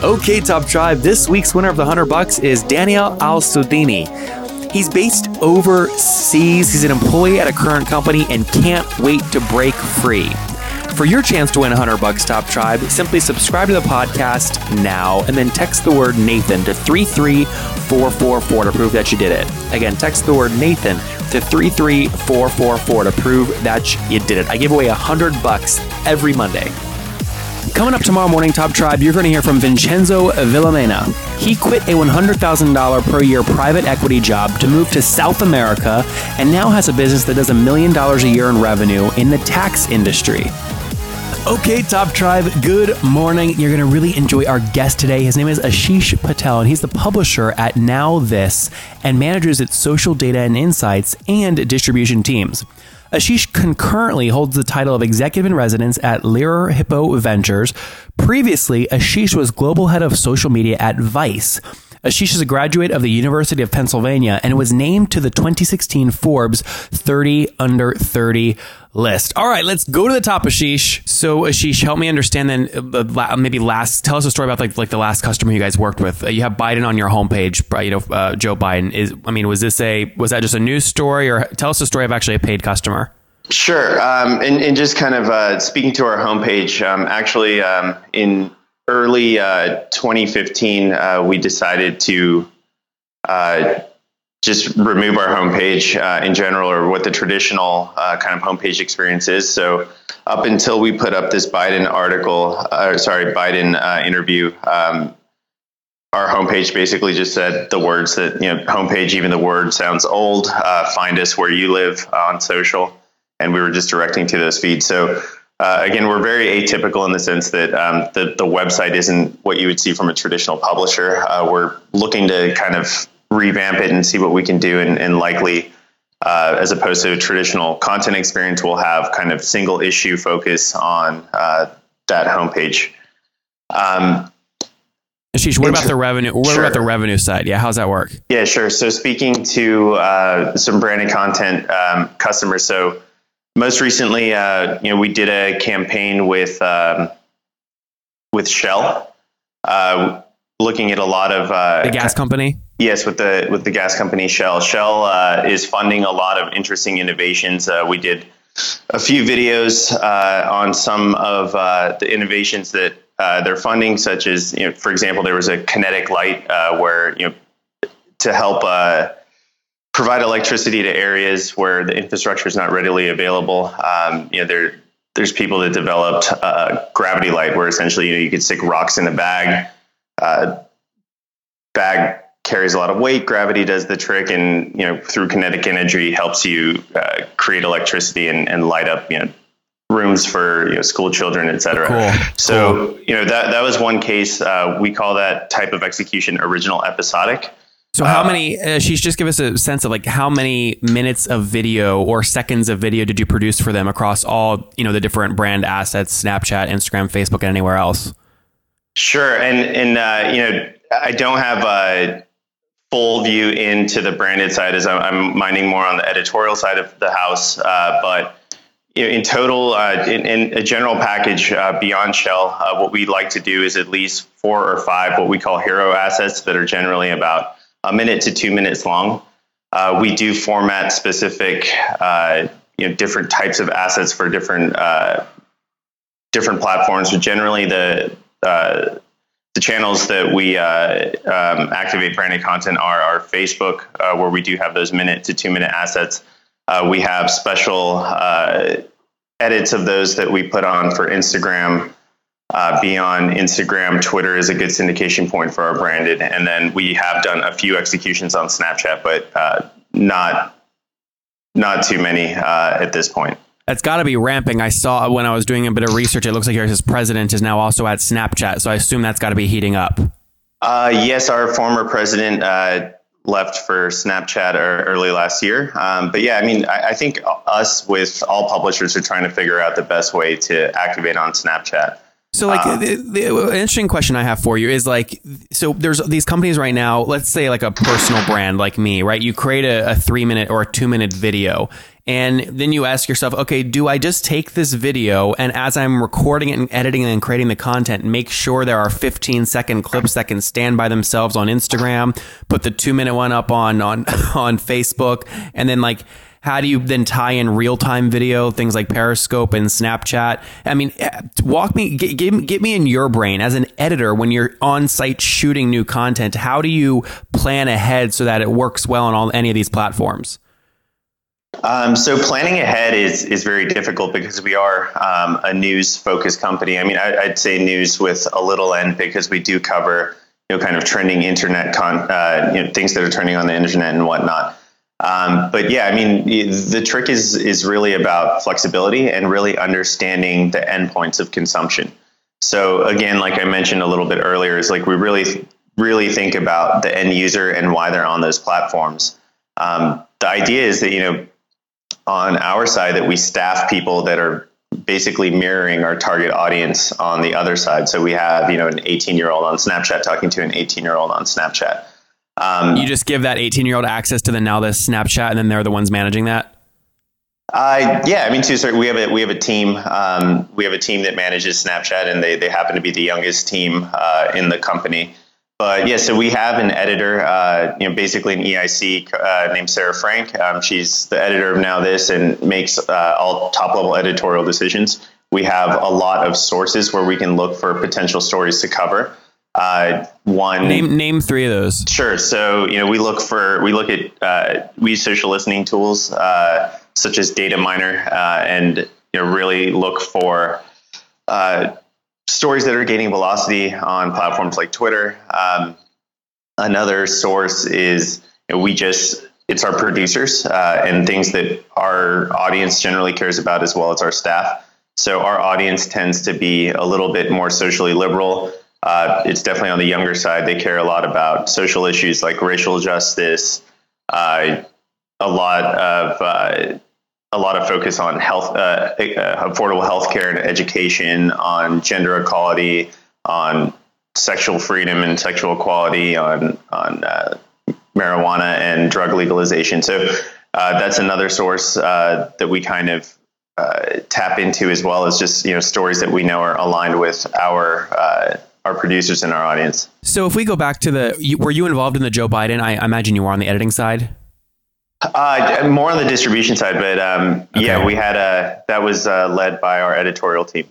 Okay, Top Tribe, this week's winner of the 100 bucks is Daniel Al Sudini. He's based overseas. He's an employee at a current company and can't wait to break free. For your chance to win 100 bucks, Top Tribe, simply subscribe to the podcast now and then text the word Nathan to 33444 to prove that you did it. Again, text the word Nathan to 33444 to prove that you did it. I give away 100 bucks every Monday. Coming up tomorrow morning, Top Tribe, you're going to hear from Vincenzo Villamena. He quit a $100,000 per year private equity job to move to South America and now has a business that does a million dollars a year in revenue in the tax industry. Okay, Top Tribe, good morning. You're going to really enjoy our guest today. His name is Ashish Patel, and he's the publisher at Now This and manages its social data and insights and distribution teams. Ashish concurrently holds the title of executive in residence at Lerer Hippeau Ventures. Previously, Ashish was global head of social media at Vice. Ashish is a graduate of the University of Pennsylvania and was named to the 2016 Forbes 30 Under 30 list. All right, let's go to the top, Ashish. So, Ashish, help me understand then. Uh, maybe last, tell us a story about like like the last customer you guys worked with. Uh, you have Biden on your homepage. You know, uh, Joe Biden is. I mean, was this a was that just a news story, or tell us the story of actually a paid customer? Sure. Um, and, and, just kind of uh, speaking to our homepage, um, actually, um, in early uh, 2015, uh, we decided to uh, just remove our homepage uh, in general, or what the traditional uh, kind of homepage experience is. So, up until we put up this Biden article, sorry, Biden interview, um, our homepage basically just said the words that you know, homepage. Even the word sounds old. find us where you live on social, and we were just directing to those feeds. So uh, again, we're very atypical in the sense that um, the, the website isn't what you would see from a traditional publisher. Uh, we're looking to kind of revamp it and see what we can do, and, and likely, uh, as opposed to a traditional content experience, we'll have kind of single issue focus on uh, that homepage. Um, Ashish, what about the revenue? What sure. about the revenue side? Yeah, how's that work? Yeah, sure. So speaking to uh, some branded content um, customers, so most recently, uh, you know, we did a campaign with um, with Shell, uh, looking at a lot of uh, the gas company. Yes, with the with the gas company Shell. Shell uh, is funding a lot of interesting innovations. Uh, we did a few videos uh, on some of the innovations that they're funding, such as, you know, for example, there was a kinetic light where you know to help provide electricity to areas where the infrastructure is not readily available. Um, you know, there there's people that developed uh, gravity light, where essentially you know you could stick rocks in a bag. Uh, bag carries a lot of weight. Gravity does the trick, and you know through kinetic energy helps you uh, create electricity and, and light up you know rooms for you know, school children, et cetera. Cool. So cool. you know that that was one case. Uh, we call that type of execution original episodic. So how uh, many? Uh, she's just give us a sense of like how many minutes of video or seconds of video did you produce for them across all you know the different brand assets, Snapchat, Instagram, Facebook, and anywhere else? Sure, and and uh, you know I don't have a full view into the branded side as I'm, minding more on the editorial side of the house, uh, but. In total, uh, in, in, a general package uh, beyond Shell, what we'd like to do is at least four or five what we call hero assets that are generally about a minute to two minutes long. Uh, we do format specific, uh, you know, different types of assets for different uh, different platforms. But generally, the uh, the channels that we uh, um, activate branded content are our Facebook, uh, where we do have those minute to two minute assets. we have special edits of those that we put on for Instagram uh, beyond Instagram, Twitter is a good syndication point for our branded. And then we have done a few executions on Snapchat, but uh, not not too many uh, at this point. That's got to be ramping. I saw when I was doing a bit of research, it looks like yours president is now also at Snapchat. So I assume that's got to be heating up. Uh, yes, our former president uh, left for Snapchat early last year. Um, but yeah, I mean, I, I, think us with all publishers are trying to figure out the best way to activate on Snapchat. So, like, uh, the, the, interesting question I have for you is like, so there's these companies right now. Let's say like a personal brand like me, right? You create a, a three minute or a two minute video, and then you ask yourself, okay, do I just take this video and as I'm recording it and editing and creating the content, make sure there are 15 second clips that can stand by themselves on Instagram, put the two minute one up on on on Facebook, and then like how do you then tie in real time video, things like Periscope and Snapchat? I mean, eh, walk me, get, get, get me in your brain as an editor when you're on site shooting new content. How do you plan ahead so that it works well on all any of these platforms? Um, so planning ahead is is very difficult because we are um, a news focused company. I mean, I, would say news with a little n because we do cover you know kind of trending internet con uh, you know things that are trending on the internet and whatnot. Um, but yeah, I mean, the trick is is really about flexibility and really understanding the endpoints of consumption. So again, like I mentioned a little bit earlier, is like we really really think about the end user and why they're on those platforms. Um, the idea is that you know on our side that we staff people that are basically mirroring our target audience on the other side. So we have you know an 18 year old on Snapchat talking to an 18 year old on Snapchat. Um, you just give that 18 year old access to the now this Snapchat, and then they're the ones managing that. Uh, yeah, I mean, to certain, we have a we have a team. Um, we have a team that manages Snapchat, and they they happen to be the youngest team uh, in the company. But yeah, so we have an editor, uh, you know, basically an EIC uh, named Sarah Frank. Um, she's the editor of Now This and makes uh, all top level editorial decisions. We have a lot of sources where we can look for potential stories to cover. Uh, one name name three of those. Sure. So you know we look for we look at uh, we use social listening tools uh, such as Dataminr uh, and you know really look for uh, stories that are gaining velocity on platforms like Twitter. Um, another source is you know, we just it's our producers uh, and things that our audience generally cares about as well as our staff. So our audience tends to be a little bit more socially liberal. Uh, it's definitely on the younger side. They care a lot about social issues like racial justice, uh, a lot of uh, a lot of focus on health, uh, uh, affordable health care and education, on gender equality, on sexual freedom and sexual equality, on on uh, marijuana and drug legalization. So that's another source that we kind of tap into as well as just you know stories that we know are aligned with our our producers and our audience. So if we go back to the, were you involved in the Joe Biden? I, imagine you were on the editing side. Uh, more on the distribution side, but um, okay. yeah, we had a that was uh, led by our editorial team.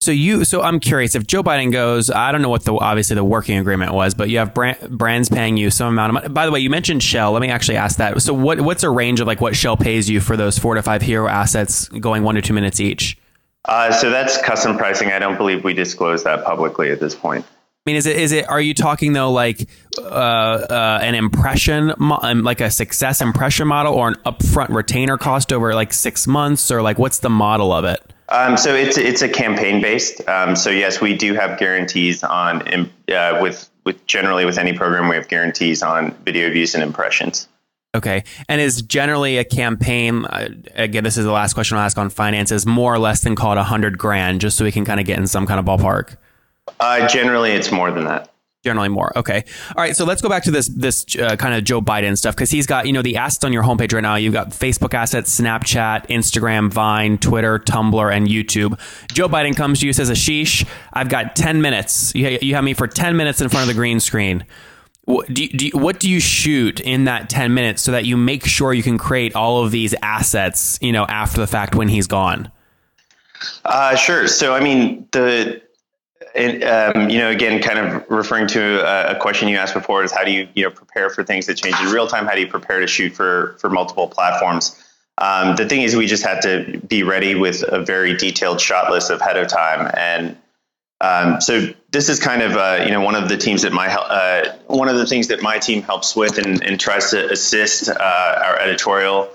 So you, so I'm curious if Joe Biden goes, I don't know what the obviously the working agreement was, but you have brand, brands paying you some amount of money. By the way, you mentioned Shell. Let me actually ask that. So what what's a range of like what Shell pays you for those four to five hero assets going one to two minutes each? Uh, so that's custom pricing. I don't believe we disclose that publicly at this point. I mean, is it is it? Are you talking though like uh, uh, an impression, mo- um, like a success impression model, or an upfront retainer cost over like six months, or like what's the model of it? Um, so it's it's a campaign based. Um, so yes, we do have guarantees on uh, with with generally with any program we have guarantees on video views and impressions. Okay. And is generally a campaign, uh, again, this is the last question I'll ask on finances, more or less than call it 100 grand, just so we can kind of get in some kind of ballpark? Uh, generally, it's more than that. Generally more. Okay. All right. So let's go back to this this uh, kind of Joe Biden stuff because he's got you know the assets on your homepage right now. You've got Facebook assets, Snapchat, Instagram, Vine, Twitter, Tumblr, and YouTube. Joe Biden comes to you says, "Ashish, I've got ten minutes. You, you have me for ten minutes in front of the green screen." What do, you, do you, what do you shoot in that 10 minutes so that you make sure you can create all of these assets, you know, after the fact when he's gone? Uh, sure. So, I mean, the, and, um, you know, again, kind of referring to a, a, question you asked before is how do you, you know, prepare for things that change in real time? How do you prepare to shoot for, for multiple platforms? Um, the thing is, we just had to be ready with a very detailed shot list ahead of time. And um, so this is kind of uh, you know one of the teams that my uh, one of the things that my team helps with and, and tries to assist uh, our editorial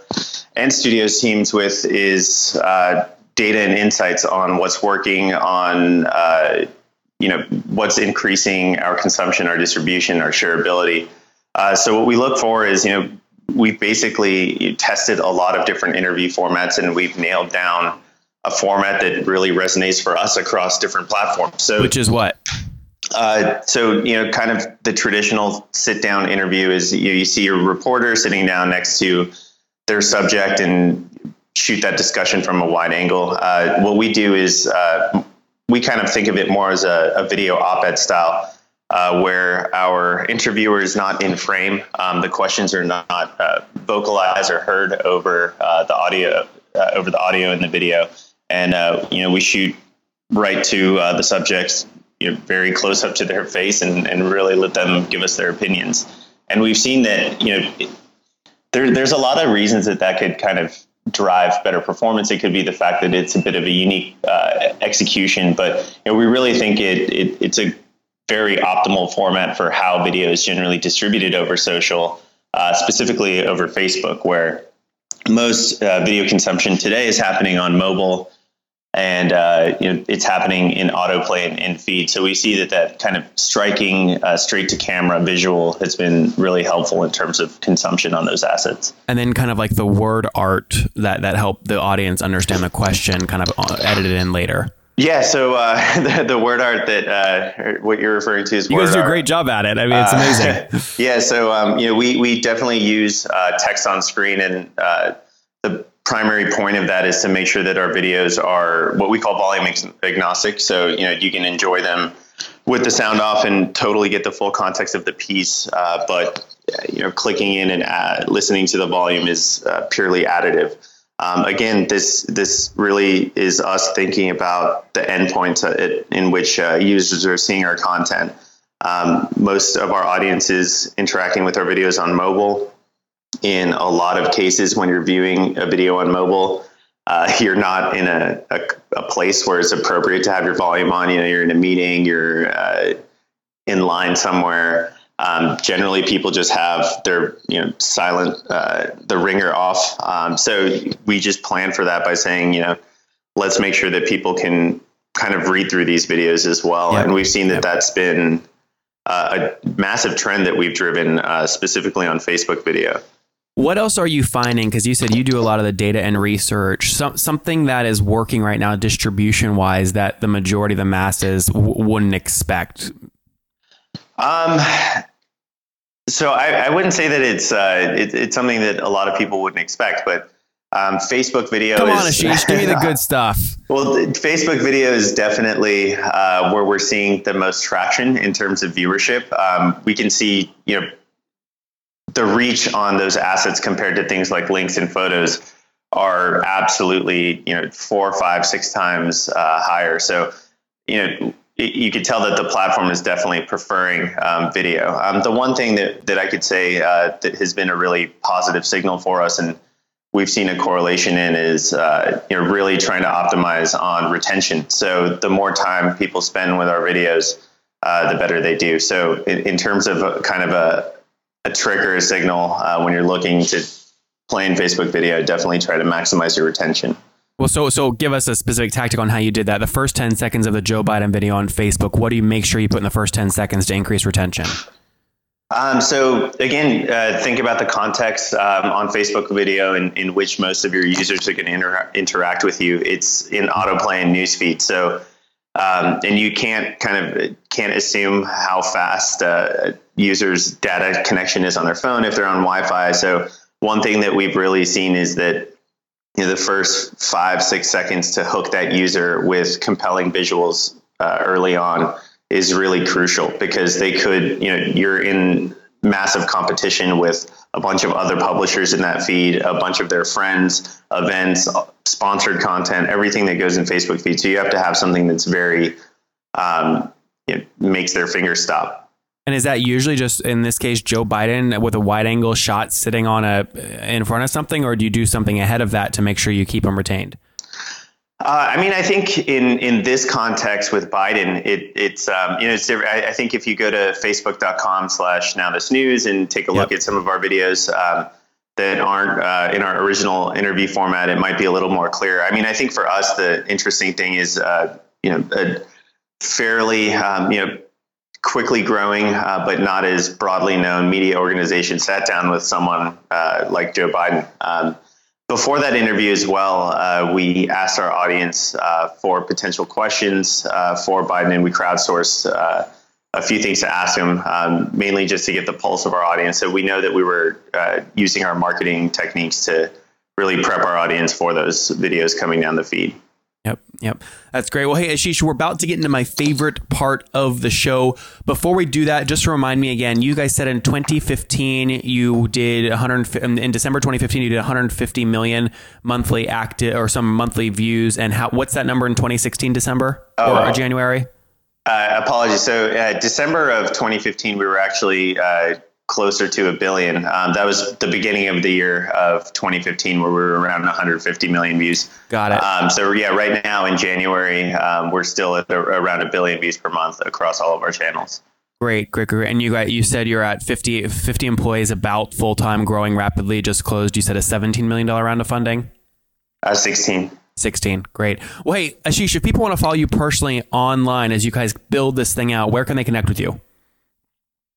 and studios teams with is uh, data and insights on what's working on uh, you know what's increasing our consumption, our distribution, our shareability. Uh, so what we look for is you know we've basically tested a lot of different interview formats and we've nailed down a format that really resonates for us across different platforms. So Which is what? uh, so you know, kind of the traditional sit-down interview is you, you see your reporter sitting down next to their subject and shoot that discussion from a wide angle. Uh, what we do is uh, we kind of think of it more as a, a video op-ed style, uh, where our interviewer is not in frame. Um, the questions are not uh, vocalized or heard over uh, the audio, uh, over the audio and the video, and you know we shoot right to the subjects you know, very close up to their face and, and really let them give us their opinions. And we've seen that, you know, there, there's a lot of reasons that that could kind of drive better performance. It could be the fact that it's a bit of a unique uh, execution, but you know, we really think it, it, it's a very optimal format for how video is generally distributed over social, uh, specifically over Facebook, where most uh, video consumption today is happening on mobile and uh, you know it's happening in autoplay and in feed. So we see that that kind of striking uh, straight to camera visual has been really helpful in terms of consumption on those assets. And then kind of like the word art that that helped the audience understand the question, kind of uh, edited in later. Yeah, so uh, the, the word art that uh, what you're referring to is you guys do a great job at it. I mean, it's amazing. yeah, so um, you know we we definitely use uh, text on screen, and uh, the primary point of that is to make sure that our videos are what we call volume agnostic. So you know you can enjoy them with the sound off and totally get the full context of the piece, uh, but you know clicking in and add, listening to the volume is uh, purely additive. Um, again, this this really is us thinking about the endpoints in which uh, users are seeing our content. Um, most of our audience is interacting with our videos on mobile in a lot of cases when you're viewing a video on mobile, uh, you're not in a, a, a, place where it's appropriate to have your volume on. You know, you're in a meeting, you're uh, in line somewhere. Um, generally, people just have their you know silent uh, the ringer off. Um, so we just plan for that by saying you know let's make sure that people can kind of read through these videos as well. Yep. And we've seen that yep. that's been uh, a massive trend that we've driven uh, specifically on Facebook video. What else are you finding? Because you said you do a lot of the data and research. Some, something that is working right now, distribution wise, that the majority of the masses w- wouldn't expect. Um, so I, I wouldn't say that it's uh, it, it's something that a lot of people wouldn't expect, but um, Facebook video. Come is, on, Ashish, give me the good stuff. Well, Facebook video is definitely uh, where we're seeing the most traction in terms of viewership. Um, we can see, you know, the reach on those assets compared to things like links and photos are absolutely you know four, five, six times uh, higher. So you know you could tell that the platform is definitely preferring um, video. Um, the one thing that that I could say uh, that has been a really positive signal for us and we've seen a correlation in is uh, you know really trying to optimize on retention. So the more time people spend with our videos, uh, the better they do. So in, in terms of kind of a a trick or a signal uh, when you're looking to play in Facebook video. Definitely try to maximize your retention. Well, so so give us a specific tactic on how you did that. The first ten seconds of the Joe Biden video on Facebook. What do you make sure you put in the first ten seconds to increase retention? Um, so again, uh, think about the context um, on Facebook video in, in which most of your users are going to inter- interact with you. It's in autoplay and newsfeed. So um, and you can't kind of can't assume how fast uh, users' data connection is on their phone if they're on Wi-Fi. So one thing that we've really seen is that you know, the first five six seconds to hook that user with compelling visuals uh, early on is really crucial because they could you know you're in massive competition with a bunch of other publishers in that feed, a bunch of their friends, events, sponsored content, everything that goes in Facebook feed. So you have to have something that's very um, you know, makes their fingers stop. And is that usually just in this case Joe Biden with a wide angle shot sitting on a in front of something, or do you do something ahead of that to make sure you keep them retained? Uh, I mean, I think in in this context with Biden, it, it's um, you know it's I, I, think if you go to facebook.com/slash now this news and take a yep. look at some of our videos um, that aren't uh, in our original interview format, it might be a little more clear. I mean, I think for us the interesting thing is uh, you know fairly, um, you know, quickly growing, uh, but not as broadly known media organization sat down with someone uh, like Joe Biden. Um, before that interview as well, uh, we asked our audience uh, for potential questions uh, for Biden, and we crowdsourced uh, a few things to ask him, um, mainly just to get the pulse of our audience. So we know that we were using our marketing techniques to really prep our audience for those videos coming down the feed. Yep, yep. That's great. Well, hey, Ashish, we're about to get into my favorite part of the show. Before we do that, just to remind me again, you guys said in 2015 you did 100 in December 2015 you did 150 million monthly active or some monthly views. And how? What's that number in 2016 December oh, or, or January? Uh, apologies. So uh, December of 2015, we were actually uh, closer to a billion. Um, that was the beginning of the year of 2015, where we were around 150 million views. Got it. Um, so yeah, right now in January, um, we're still at the, around a billion views per month across all of our channels. Great, great, great. And you got you said you're at 50, 50 employees, about full time, growing rapidly. Just closed. You said a 17 million dollar round of funding. Uh, 16. 16. Great. Well, hey, Ashish, if people want to follow you personally online as you guys build this thing out, where can they connect with you?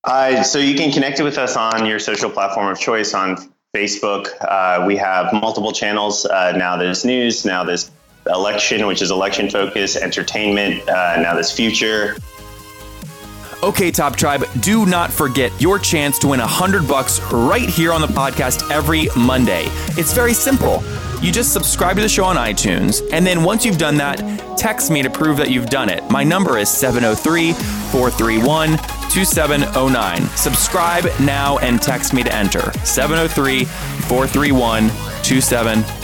Uh, so you can connect with us on your social platform of choice on Facebook. Uh, we have multiple channels. Uh, Now This news, Now This election, which is election focus, entertainment, uh, Now This future. Okay, Top Tribe, do not forget your chance to win a hundred bucks right here on the podcast every Monday. It's very simple. You just subscribe to the show on iTunes, and then once you've done that, text me to prove that you've done it. My number is 703 431 2709. Subscribe now and text me to enter 703 431 2709.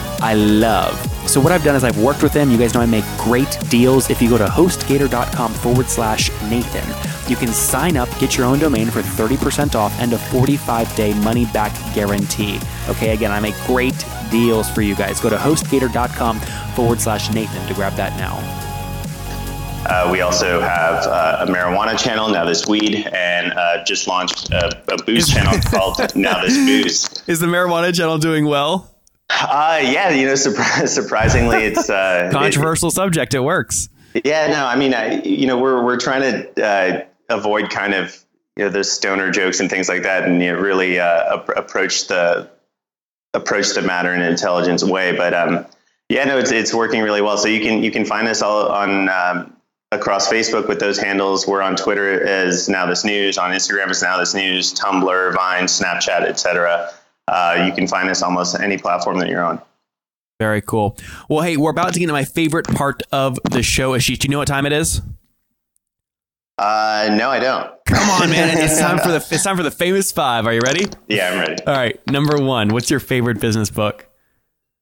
I love. So what I've done is I've worked with them. You guys know I make great deals. If you go to hostgator.com forward slash Nathan, you can sign up, get your own domain for 30% off and a 45 day money back guarantee. Okay, again, I make great deals for you guys. Go to hostgator.com forward slash Nathan to grab that now. Uh, we also have uh, a marijuana channel, Now This Weed, and uh, just launched a, a booze channel called Now This Booze. Is the marijuana channel doing well? Uh, yeah, you know, surprisingly, it's uh, controversial it, subject. It works. Yeah, no, I mean, I, you know, we're we're trying to uh, avoid kind of you know the stoner jokes and things like that, and you know, really uh, ap- approach the approach the matter in an intelligent way. But um, yeah, no, it's it's working really well. So you can you can find us all on um, across Facebook with those handles. We're on Twitter as Now This News, on Instagram as Now This News, Tumblr, Vine, Snapchat, etc uh, you can find us almost any platform that you're on. Very cool. Well, hey, we're about to get into my favorite part of the show. Ashish, do you know what time it is? Uh, no, I don't. Come on, man! It's time for the it's time for the famous five. Are you ready? Yeah, I'm ready. All right, number one. What's your favorite business book?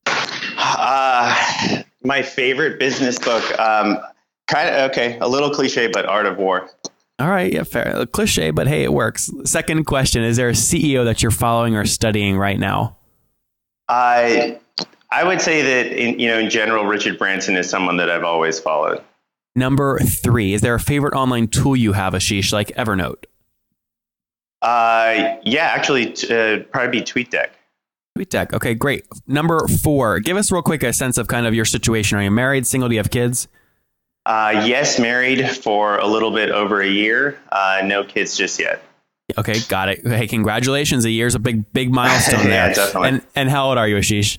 Uh, my favorite business book. Um, kind of okay, a little cliche, but Art of War. All right, yeah, fair. A cliche, but hey, it works. Second question: Is there a CEO that you're following or studying right now? I I would say that in, you know in general, Richard Branson is someone that I've always followed. Number three: Is there a favorite online tool you have, Ashish, like Evernote? Uh, yeah, actually, uh, probably be TweetDeck. TweetDeck. Okay, great. Number four: Give us real quick a sense of kind of your situation. Are you married, single? Do you have kids? Uh, yes, married for a little bit over a year. Uh, no kids just yet. Okay, got it. Hey, congratulations! A year's a big, big milestone there. yeah, definitely. And and how old are you, Ashish?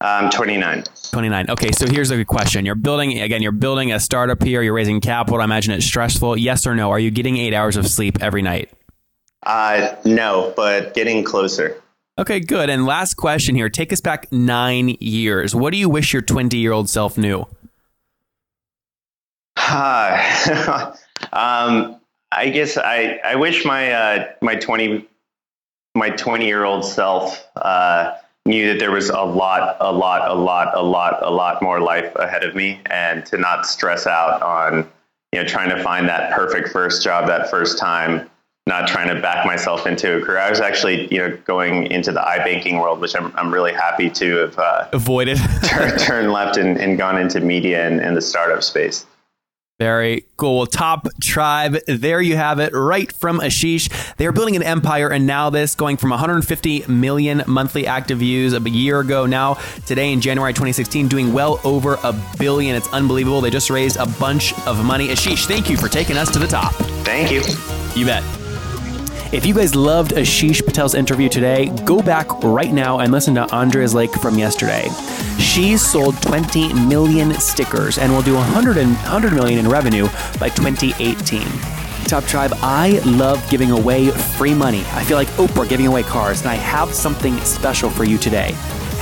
I'm 29. 29. Okay, so here's a good question. You're building again. You're building a startup here. You're raising capital. I imagine it's stressful. Yes or no? Are you getting eight hours of sleep every night? Uh, no, but getting closer. Okay, good. And last question here. Take us back nine years. What do you wish your 20 year old self knew? Uh, um, I guess I, I wish my uh, my twenty my twenty year old self uh, knew that there was a lot, a lot, a lot, a lot, a lot more life ahead of me, and to not stress out on you know trying to find that perfect first job that first time. not trying to back myself into a career. I was actually, you know, going into the iBanking world, which I'm, I'm really happy to have uh, avoided, turn, turned left and, and, gone into media and, and the startup space. Very cool. Top Tribe, there you have it, right from Ashish. They are building an empire, and now this going from 150 million monthly active views a year ago. Now, today in January 2016, doing well over a billion. It's unbelievable. They just raised a bunch of money. Ashish, thank you for taking us to the top. Thank you. You bet. If you guys loved Ashish Patel's interview today, go back right now and listen to Andrea's Lake from yesterday. She's sold 20 million stickers and will do 100, and, 100 million in revenue by 2018. Top Tribe, I love giving away free money. I feel like Oprah giving away cars, and I have something special for you today.